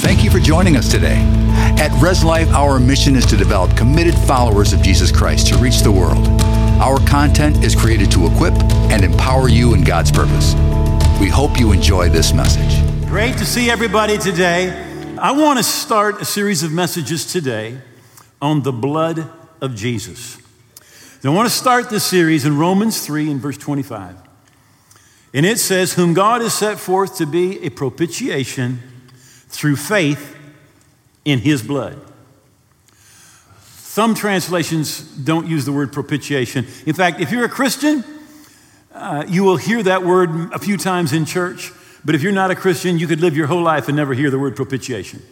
Thank you for joining us today. At Res Life, our mission is to develop committed followers of Jesus Christ to reach the world. Our content is created to equip and empower you in God's purpose. We hope you enjoy this message. Great to see everybody today. I want to start a series of messages today on the blood of Jesus. I want to start this series in Romans 3 and verse 25. And it says, Whom God has set forth to be a propitiation through faith in his blood. Some translations don't use the word propitiation. In fact, if you're a Christian, uh, you will hear that word a few times in church. But if you're not a Christian, you could live your whole life and never hear the word propitiation.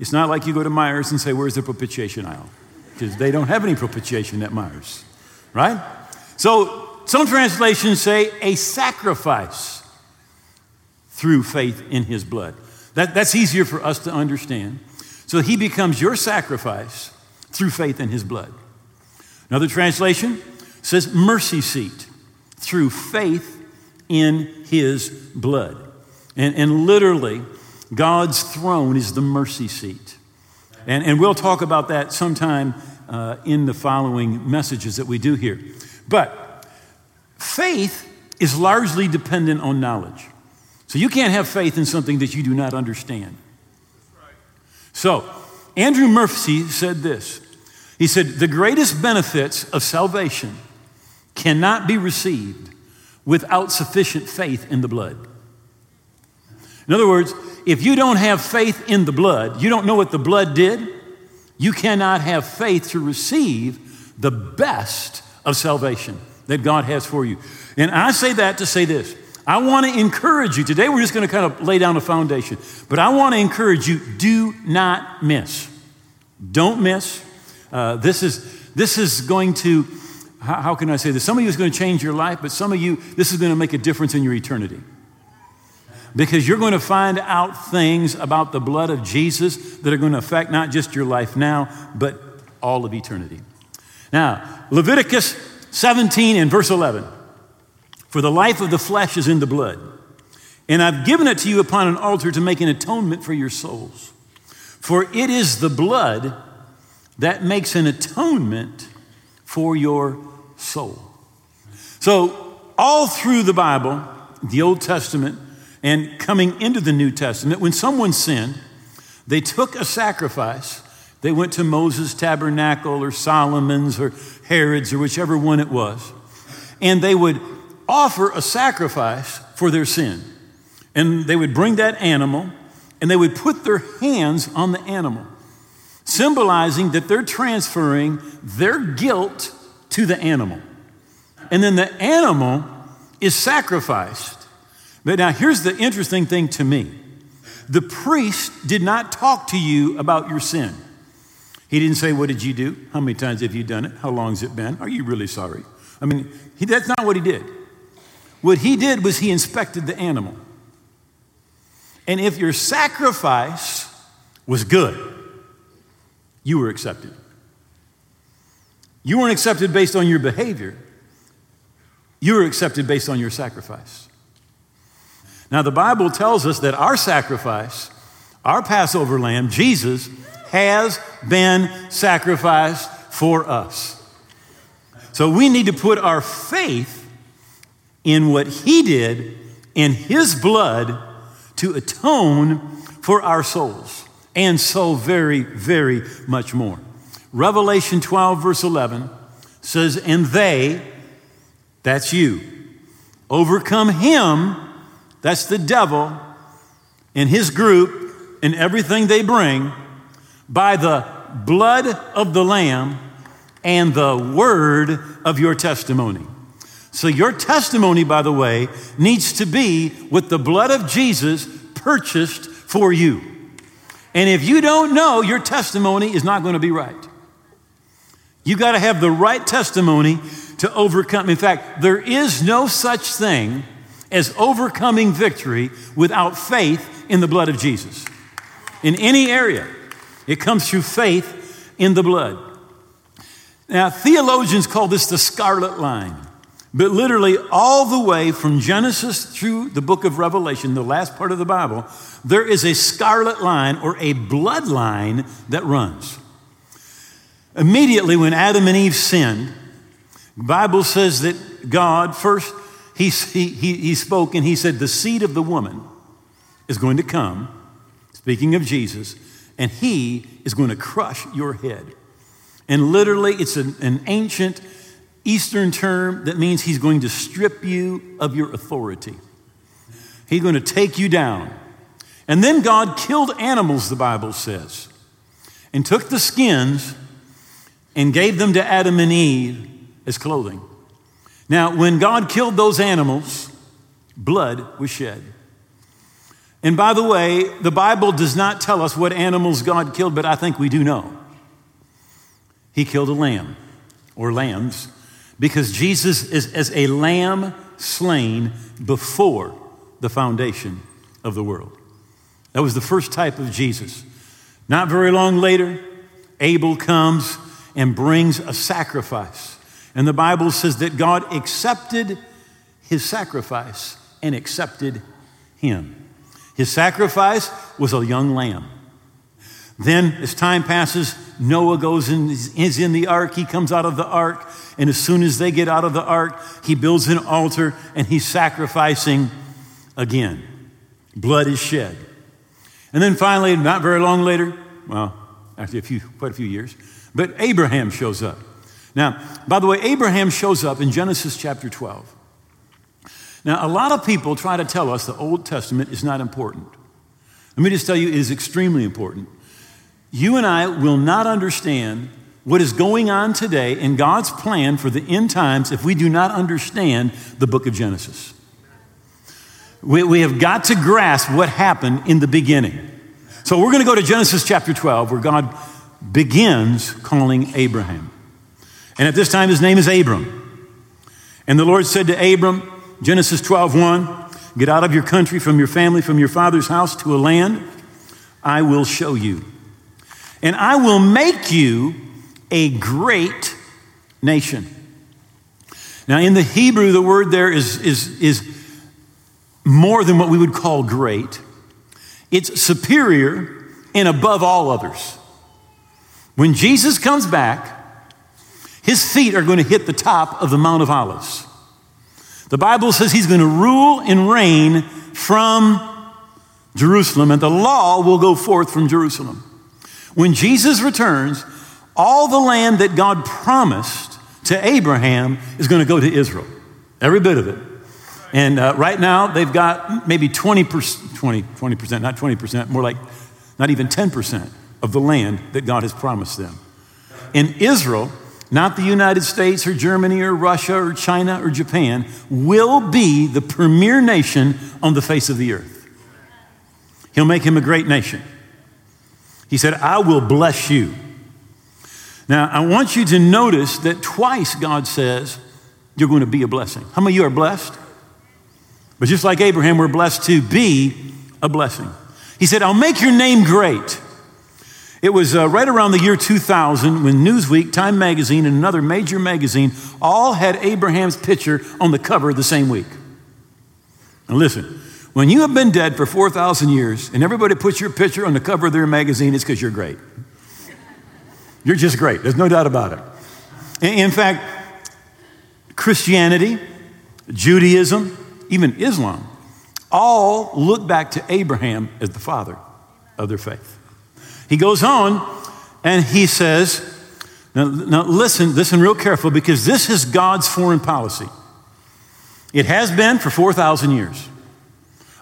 It's not like you go to Meijer's and say, Where's the propitiation aisle? Because they don't have any propitiation at Meijer's, right? So some translations say a sacrifice through faith in his blood. That, that's easier for us to understand. So he becomes your sacrifice through faith in his blood. Another translation says mercy seat through faith in his blood. And, and literally, God's throne is the mercy seat. And, and we'll talk about that sometime uh, in the following messages that we do here. But faith is largely dependent on knowledge. So you can't have faith in something that you do not understand. So, Andrew Murray said this He said, The greatest benefits of salvation cannot be received without sufficient faith in the blood. In other words, if you don't have faith in the blood, you don't know what the blood did, you cannot have faith to receive the best of salvation that God has for you. And I say that to say this I want to encourage you. Today, we're just going to kind of lay down a foundation, but I want to encourage you do not miss. Don't miss. Uh, this, is, this is going to, how, how can I say this? Some of you is going to change your life, but some of you, this is going to make a difference in your eternity because you're going to find out things about the blood of Jesus that are going to affect not just your life now, but all of eternity. Now, Leviticus 17 and verse 11 For the life of the flesh is in the blood, and I've given it to you upon an altar to make an atonement for your souls. For it is the blood that makes an atonement for your soul. So, all through the Bible, the Old Testament, and coming into the New Testament, when someone sinned, they took a sacrifice. They went to Moses' tabernacle or Solomon's or Herod's or whichever one it was, and they would offer a sacrifice for their sin. And they would bring that animal and they would put their hands on the animal, symbolizing that they're transferring their guilt to the animal. And then the animal is sacrificed but now here's the interesting thing to me the priest did not talk to you about your sin. He didn't say, What did you do? How many times have you done it? How long has it been? Are you really sorry? I mean, he, that's not what he did. What he did was he inspected the animal. And if your sacrifice was good, you were accepted. You weren't accepted based on your behavior, you were accepted based on your sacrifice. Now, the Bible tells us that our sacrifice, our Passover lamb, Jesus, has been sacrificed for us. So we need to put our faith in what he did in his blood to atone for our souls, and so very, very much more. Revelation 12, verse 11 says, And they, that's you, overcome him that's the devil and his group and everything they bring by the blood of the Lamb and the word of your testimony. So, your testimony, by the way, needs to be what the blood of Jesus purchased for you. And if you don't know, your testimony is not going to be right. You've got to have the right testimony to overcome. In fact, there is no such thing as overcoming victory without faith in the blood of Jesus. In any area, it comes through faith in the blood. Now, theologians call this the scarlet line. But literally, all the way from Genesis through the book of Revelation, the last part of the Bible, there is a scarlet line or a bloodline that runs. Immediately, when Adam and Eve sinned, Bible says that God first, he, he, he spoke and he said, The seed of the woman is going to come, speaking of Jesus, and he is going to crush your head. And literally, it's an, an ancient Eastern term that means he's going to strip you of your authority. He's going to take you down. And then God killed animals, the Bible says, and took the skins and gave them to Adam and Eve as clothing. Now, when God killed those animals, blood was shed. And by the way, the Bible does not tell us what animals God killed, but I think we do know. He killed a lamb or lambs because Jesus is as a lamb slain before the foundation of the world. That was the first type of Jesus. Not very long later, Abel comes and brings a sacrifice. And the Bible says that God accepted his sacrifice and accepted him. His sacrifice was a young lamb. Then, as time passes, Noah goes and is in the ark. He comes out of the ark. And as soon as they get out of the ark, he builds an altar and he's sacrificing again. Blood is shed. And then finally, not very long later, well, actually a few, quite a few years, but Abraham shows up. Now, by the way, Abraham shows up in Genesis chapter 12. Now, a lot of people try to tell us the Old Testament is not important. Let me just tell you, it is extremely important. You and I will not understand what is going on today in God's plan for the end times if we do not understand the book of Genesis. We, we have got to grasp what happened in the beginning. So we're going to go to Genesis chapter 12, where God begins calling Abraham. And at this time, his name is Abram. And the Lord said to Abram, Genesis 12, 1, get out of your country, from your family, from your father's house to a land I will show you. And I will make you a great nation. Now, in the Hebrew, the word there is, is, is more than what we would call great, it's superior and above all others. When Jesus comes back, his feet are going to hit the top of the Mount of Olives. The Bible says he's going to rule and reign from Jerusalem, and the law will go forth from Jerusalem. When Jesus returns, all the land that God promised to Abraham is going to go to Israel, every bit of it. And uh, right now, they've got maybe 20%, 20, 20%, not 20%, more like not even 10% of the land that God has promised them. In Israel, not the United States or Germany or Russia or China or Japan, will be the premier nation on the face of the earth. He'll make him a great nation. He said, I will bless you. Now, I want you to notice that twice God says, You're going to be a blessing. How many of you are blessed? But just like Abraham, we're blessed to be a blessing. He said, I'll make your name great. It was uh, right around the year 2000 when Newsweek, Time Magazine, and another major magazine all had Abraham's picture on the cover the same week. Now, listen, when you have been dead for 4,000 years and everybody puts your picture on the cover of their magazine, it's because you're great. You're just great. There's no doubt about it. In fact, Christianity, Judaism, even Islam, all look back to Abraham as the father of their faith. He goes on and he says, now, now listen, listen real careful because this is God's foreign policy. It has been for 4,000 years.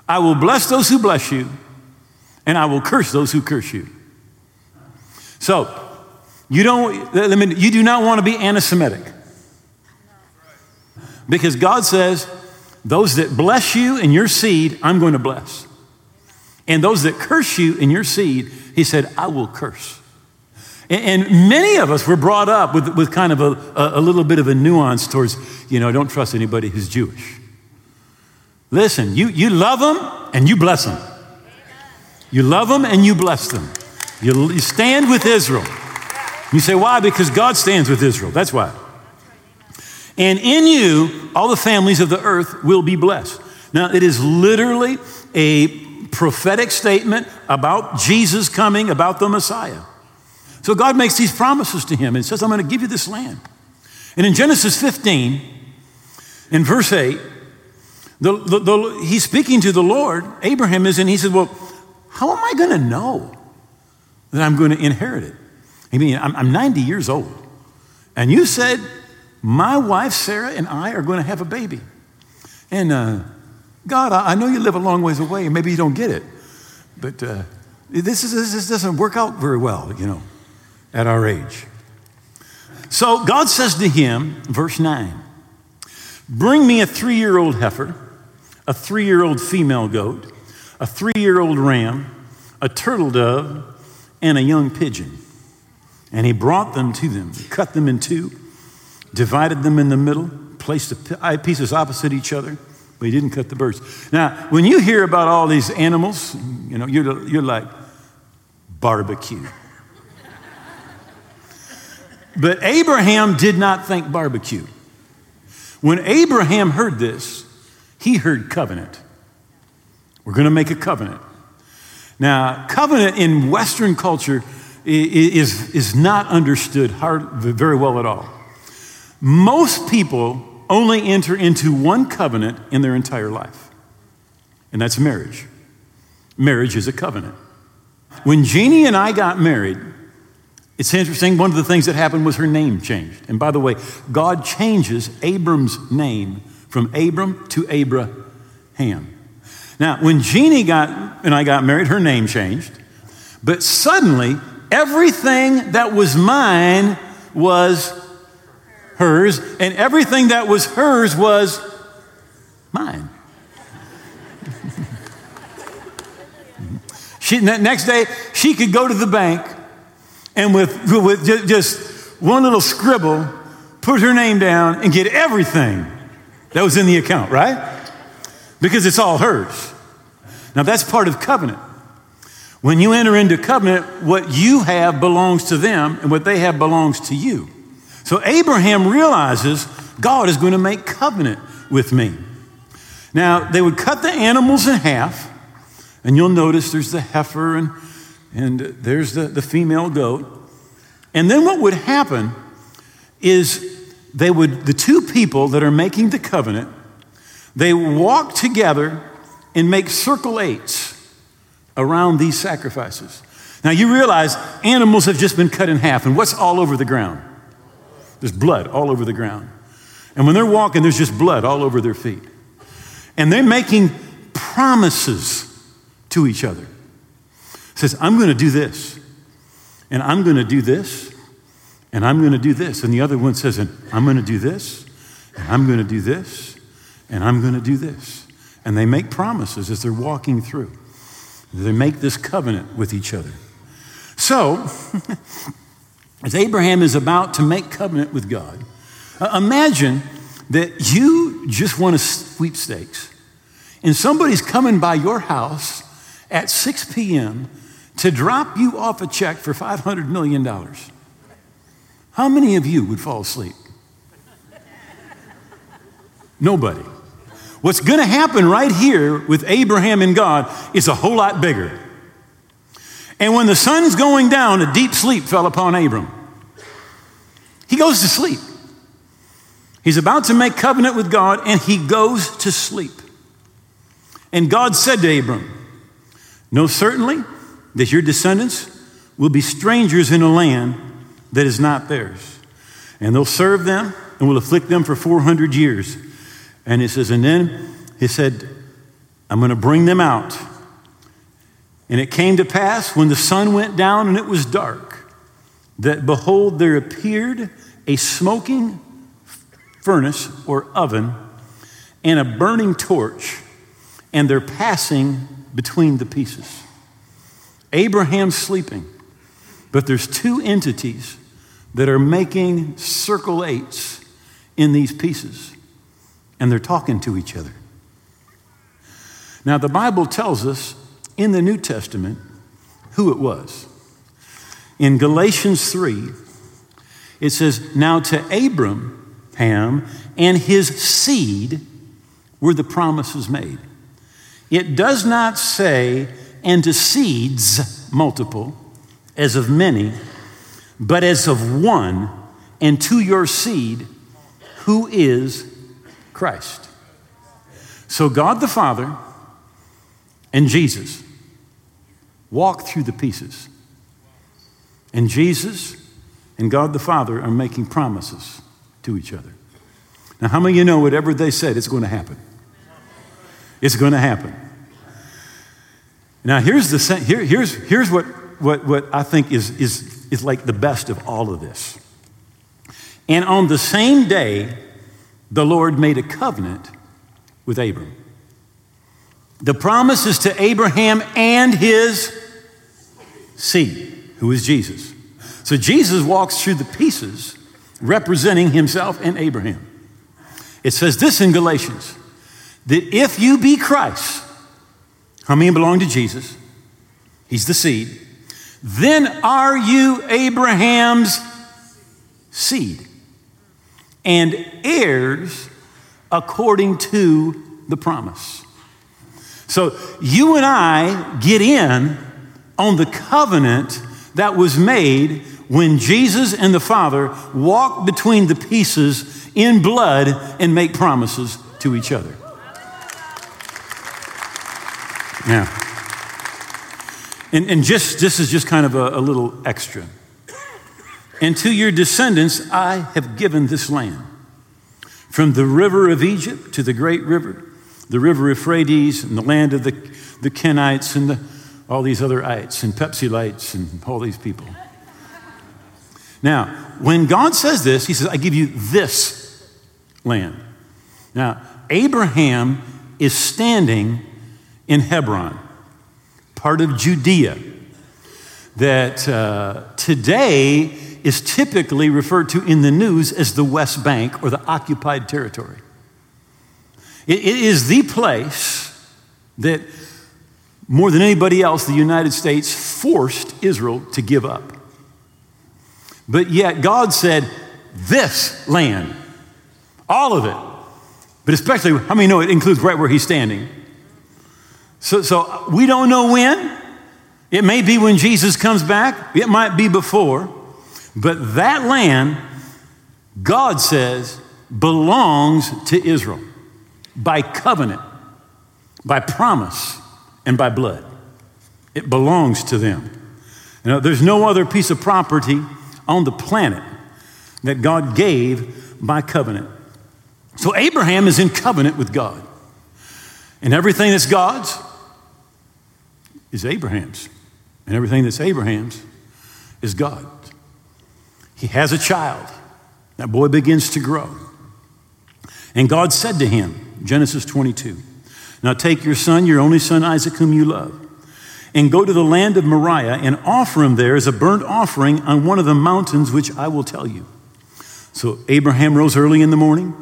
I will bless those who bless you, and I will curse those who curse you. So, you don't, I mean, you do not want to be anti-Semitic. Because God says, those that bless you and your seed, I'm going to bless. And those that curse you and your seed, he said, I will curse. And, and many of us were brought up with, with kind of a, a, a little bit of a nuance towards, you know, don't trust anybody who's Jewish. Listen, you, you love them and you bless them. You love them and you bless them. You, you stand with Israel. You say, why? Because God stands with Israel. That's why. And in you, all the families of the earth will be blessed. Now, it is literally a prophetic statement about Jesus coming, about the Messiah. So God makes these promises to him and says, I'm going to give you this land. And in Genesis 15, in verse 8, the, the, the, he's speaking to the Lord, Abraham is, and he says, Well, how am I going to know that I'm going to inherit it? I mean, I'm, I'm 90 years old. And you said, My wife Sarah and I are going to have a baby. And uh, God, I, I, know you live a long ways away, and maybe you don't get it. But uh, this, is, this doesn't work out very well, you know, at our age. So God says to him, verse 9, Bring me a three year old heifer, a three year old female goat, a three year old ram, a turtle dove, and a young pigeon. And he brought them to them, cut them in two, divided them in the middle, placed the pieces opposite each other, but he didn't cut the birds. Now, when you hear about all these animals, you know, you're, you're like, barbecue. but Abraham did not think barbecue. When Abraham heard this, he heard covenant. We're going to make a covenant. Now, covenant in Western culture is, is not understood hard, very well at all. Most people only enter into one covenant in their entire life, and that's marriage. Marriage is a covenant. When Jeannie and I got married, it's interesting, one of the things that happened was her name changed. And by the way, God changes Abram's name from Abram to Abraham. Now, when Jeannie got and I got married, her name changed. But suddenly, everything that was mine was hers, and everything that was hers was mine. she, next day, she could go to the bank and with, with just one little scribble, put her name down and get everything that was in the account, right? Because it's all hers. Now, that's part of covenant. When you enter into covenant, what you have belongs to them, and what they have belongs to you. So Abraham realizes God is going to make covenant with me. Now, they would cut the animals in half, and you'll notice there's the heifer and, and there's the, the female goat. And then what would happen is they would, the two people that are making the covenant, they walk together and make circle eights around these sacrifices. Now you realize animals have just been cut in half, and what's all over the ground? There's blood all over the ground. And when they're walking, there's just blood all over their feet. And they're making promises to each other. It says, I'm going to do this, and I'm going to do this, and I'm going to do this. And the other one says, and I'm going to do this, and I'm going to do this, and I'm going to do this. And they make promises as they're walking through. They make this covenant with each other. So, as Abraham is about to make covenant with God, uh, imagine that you just won a sweepstakes and somebody's coming by your house at 6 p.m. to drop you off a check for $500 million. How many of you would fall asleep? Nobody. What's going to happen right here with Abraham and God is a whole lot bigger. And when the sun's going down, a deep sleep fell upon Abram. He goes to sleep. He's about to make covenant with God, and he goes to sleep. And God said to Abram, Know certainly that your descendants will be strangers in a land that is not theirs. And they'll serve them and will afflict them for 400 years. And he says, and then he said, I'm going to bring them out. And it came to pass when the sun went down and it was dark, that behold, there appeared a smoking furnace or oven and a burning torch, and they're passing between the pieces. Abraham's sleeping, but there's two entities that are making circle eights in these pieces and they're talking to each other. Now, the Bible tells us in the New Testament who it was. In Galatians 3, it says, Now to Abram, Ham and his seed were the promises made. It does not say, and to seeds, multiple, as of many, but as of one, and to your seed, who is Christ. So God the Father and Jesus walk through the pieces. And Jesus and God the Father are making promises to each other. Now, how many of you know whatever they said, it's going to happen? It's going to happen. Now, here's, the, here, here's, here's what, what, what I think is, is, is like the best of all of this. And on the same day, the Lord made a covenant with Abram. The promise is to Abraham and his seed, who is Jesus. So Jesus walks through the pieces representing himself and Abraham. It says this in Galatians that if you be Christ, how many belong to Jesus? He's the seed. Then are you Abraham's seed and heirs according to the promise. So you and I get in on the covenant that was made when Jesus and the Father walk between the pieces in blood and make promises to each other. Yeah. And, and just this is just kind of a, a little extra. And to your descendants I have given this land. From the river of Egypt to the great river, the river Euphrates, and the land of the, the Kenites and the, all these other ites and Pepsi lights and all these people. Now, when God says this, He says, I give you this land. Now, Abraham is standing in Hebron, part of Judea, that uh, today is typically referred to in the news as the West Bank or the occupied territory. it, it is the place that, more than anybody else, the United States forced Israel to give up. But yet, God said, This land, all of it, but especially, how many know it includes right where he's standing? So, so we don't know when. It may be when Jesus comes back, it might be before. But that land, God says, belongs to Israel by covenant, by promise, and by blood. It belongs to them. You know, there's no other piece of property on the planet that God gave by covenant. So Abraham is in covenant with God. And everything that's God's is Abraham's. And everything that's Abraham's is God. He has a child. That boy begins to grow. And God said to him, Genesis 22, Now take your son, your only son Isaac, whom you love, and go to the land of Moriah and offer him there as a burnt offering on one of the mountains which I will tell you. So Abraham rose early in the morning,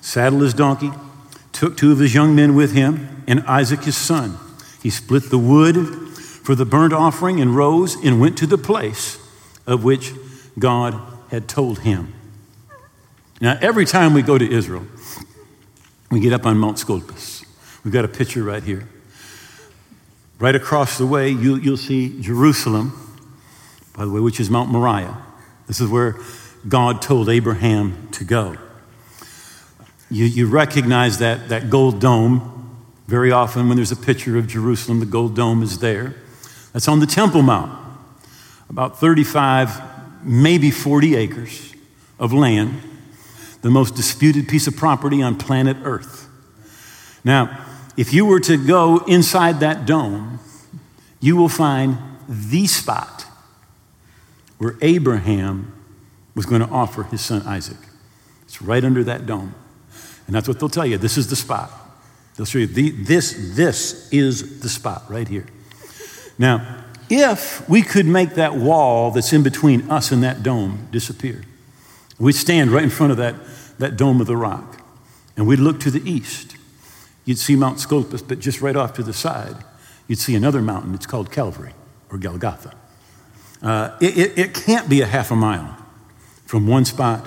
saddled his donkey, took two of his young men with him, and Isaac his son. He split the wood for the burnt offering and rose and went to the place of which God had told him. Now, every time we go to Israel, we get up on Mount Scopus. We've got a picture right here. Right across the way, you, you'll see Jerusalem, by the way, which is Mount Moriah. This is where God told Abraham to go. You, you recognize that, that gold dome. Very often, when there's a picture of Jerusalem, the gold dome is there. That's on the Temple Mount, about 35 maybe 40 acres of land, the most disputed piece of property on planet Earth. Now, if you were to go inside that dome, you will find the spot where Abraham was going to offer his son Isaac. It's right under that dome. And that's what they'll tell you. This is the spot. They'll show you the, this, this is the spot right here. Now, if we could make that wall that's in between us and that dome disappear, we'd stand right in front of that, that dome of the rock, and we'd look to the east. You'd see Mount Scopus, but just right off to the side, you'd see another mountain. It's called Calvary or Golgotha. Uh, it, it, it can't be a half a mile from one spot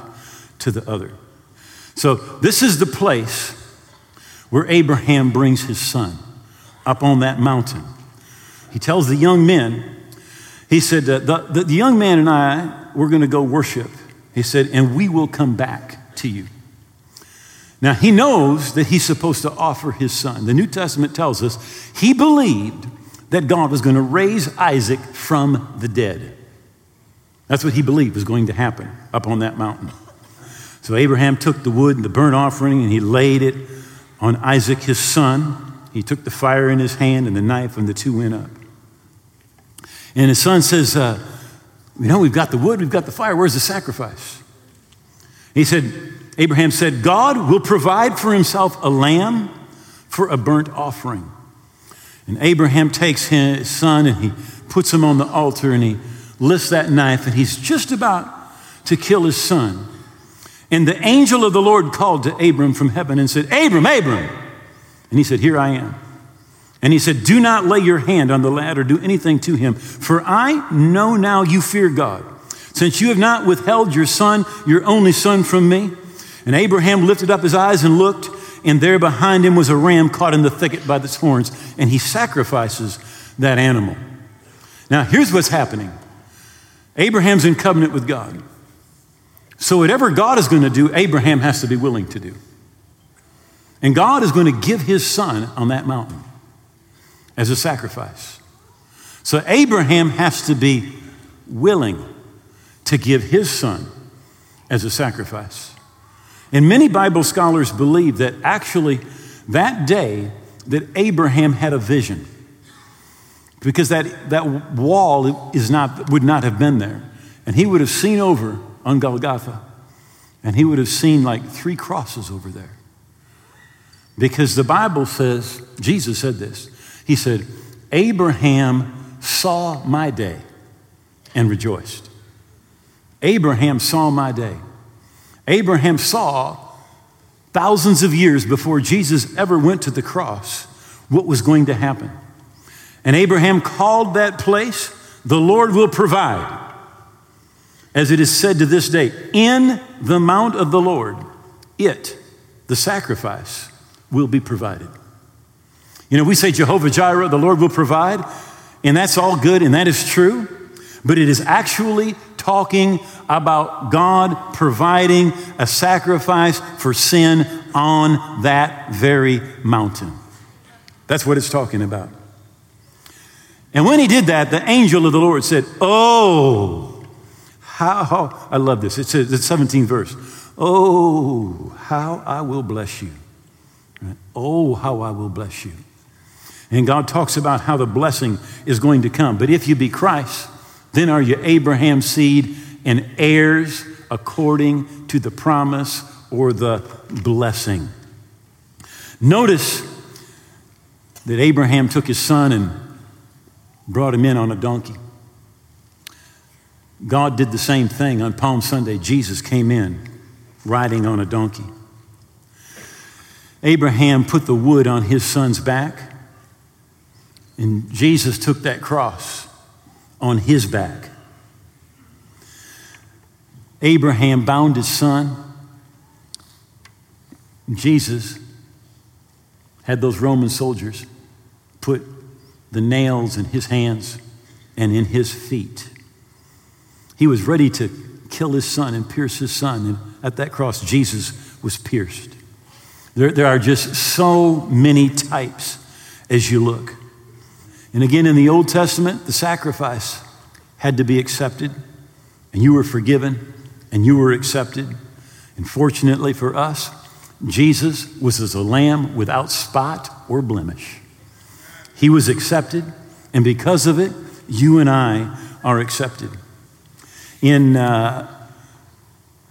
to the other. So, this is the place where Abraham brings his son up on that mountain. He tells the young men, he said, the, the, the young man and I, we're going to go worship. He said, and we will come back to you. Now, he knows that he's supposed to offer his son. The New Testament tells us he believed that God was going to raise Isaac from the dead. That's what he believed was going to happen up on that mountain. So Abraham took the wood and the burnt offering and he laid it on Isaac, his son. He took the fire in his hand and the knife, and the two went up. And his son says, uh, You know, we've got the wood, we've got the fire, where's the sacrifice? He said, Abraham said, God will provide for himself a lamb for a burnt offering. And Abraham takes his son and he puts him on the altar and he lifts that knife and he's just about to kill his son. And the angel of the Lord called to Abram from heaven and said, Abram, Abram. And he said, Here I am. And he said, Do not lay your hand on the lad or do anything to him, for I know now you fear God, since you have not withheld your son, your only son, from me. And Abraham lifted up his eyes and looked, and there behind him was a ram caught in the thicket by its horns, and he sacrifices that animal. Now, here's what's happening Abraham's in covenant with God. So, whatever God is going to do, Abraham has to be willing to do. And God is going to give his son on that mountain as a sacrifice. So, Abraham has to be willing to give his son as a sacrifice. And many Bible scholars believe that actually that day that Abraham had a vision, because that, that wall is not, would not have been there. And he would have seen over on Golgotha, and he would have seen like three crosses over there. Because the Bible says, Jesus said this. He said, Abraham saw my day and rejoiced. Abraham saw my day. Abraham saw thousands of years before Jesus ever went to the cross what was going to happen. And Abraham called that place, the Lord will provide as it is said to this day, in the mount of the Lord, it, the sacrifice, will be provided. You know, we say Jehovah Jireh, the Lord will provide, and that's all good, and that is true, but it is actually talking about God providing a sacrifice for sin on that very mountain. That's what it's talking about. And when he did that, the angel of the Lord said, Oh, how, I love this. It says, the 17th verse. Oh, how I will bless you. Oh, how I will bless you. And God talks about how the blessing is going to come. But if you be Christ, then are you Abraham's seed and heirs according to the promise or the blessing. Notice that Abraham took his son and brought him in on a donkey. God did the same thing on Palm Sunday. Jesus came in riding on a donkey. Abraham put the wood on his son's back, and Jesus took that cross on his back. Abraham bound his son. Jesus had those Roman soldiers put the nails in his hands and in his feet. He was ready to kill his son and pierce his son. And at that cross, Jesus was pierced. There, there are just so many types as you look. And again, in the Old Testament, the sacrifice had to be accepted, and you were forgiven, and you were accepted. And fortunately for us, Jesus was as a lamb without spot or blemish. He was accepted, and because of it, you and I are accepted. In uh,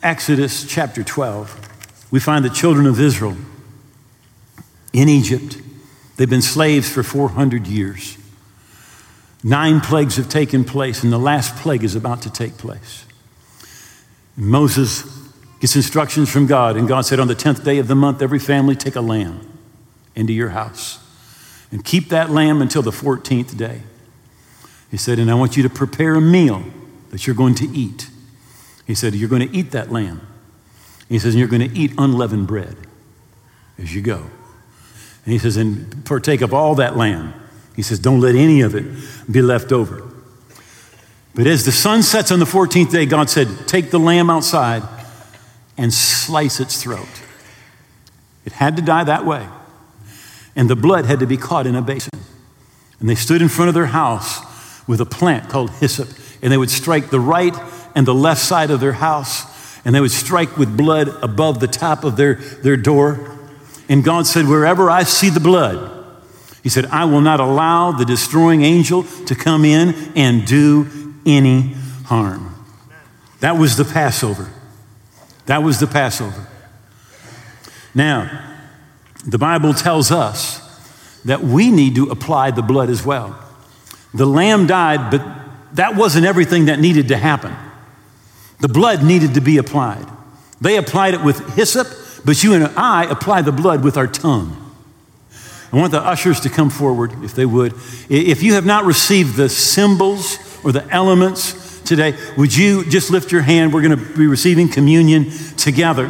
Exodus chapter 12, we find the children of Israel in Egypt. They've been slaves for 400 years. Nine plagues have taken place, and the last plague is about to take place. Moses gets instructions from God, and God said, On the 10th day of the month, every family take a lamb into your house and keep that lamb until the 14th day. He said, And I want you to prepare a meal that you're going to eat. He said, You're going to eat that lamb. He says, and you're going to eat unleavened bread as you go. And he says, and partake of all that lamb. He says, don't let any of it be left over. But as the sun sets on the 14th day, God said, take the lamb outside and slice its throat. It had to die that way. And the blood had to be caught in a basin. And they stood in front of their house with a plant called hyssop, and they would strike the right and the left side of their house, and they would strike with blood above the top of their, their door. And God said, Wherever I see the blood, He said, I will not allow the destroying angel to come in and do any harm. That was the Passover. That was the Passover. Now, the Bible tells us that we need to apply the blood as well. The lamb died, but that wasn't everything that needed to happen. The blood needed to be applied. They applied it with hyssop, but you and I apply the blood with our tongue. I want the ushers to come forward, if they would. If you have not received the symbols or the elements today, would you just lift your hand? We're going to be receiving communion together.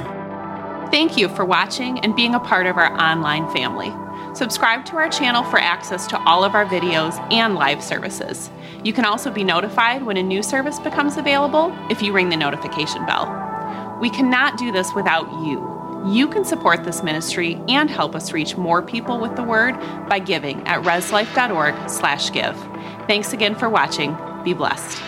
Thank you for watching and being a part of our online family. Subscribe to our channel for access to all of our videos and live services. You can also be notified when a new service becomes available if you ring the notification bell. We cannot do this without you. You can support this ministry and help us reach more people with the word by giving at reslife.org/give. Thanks again for watching. Be blessed.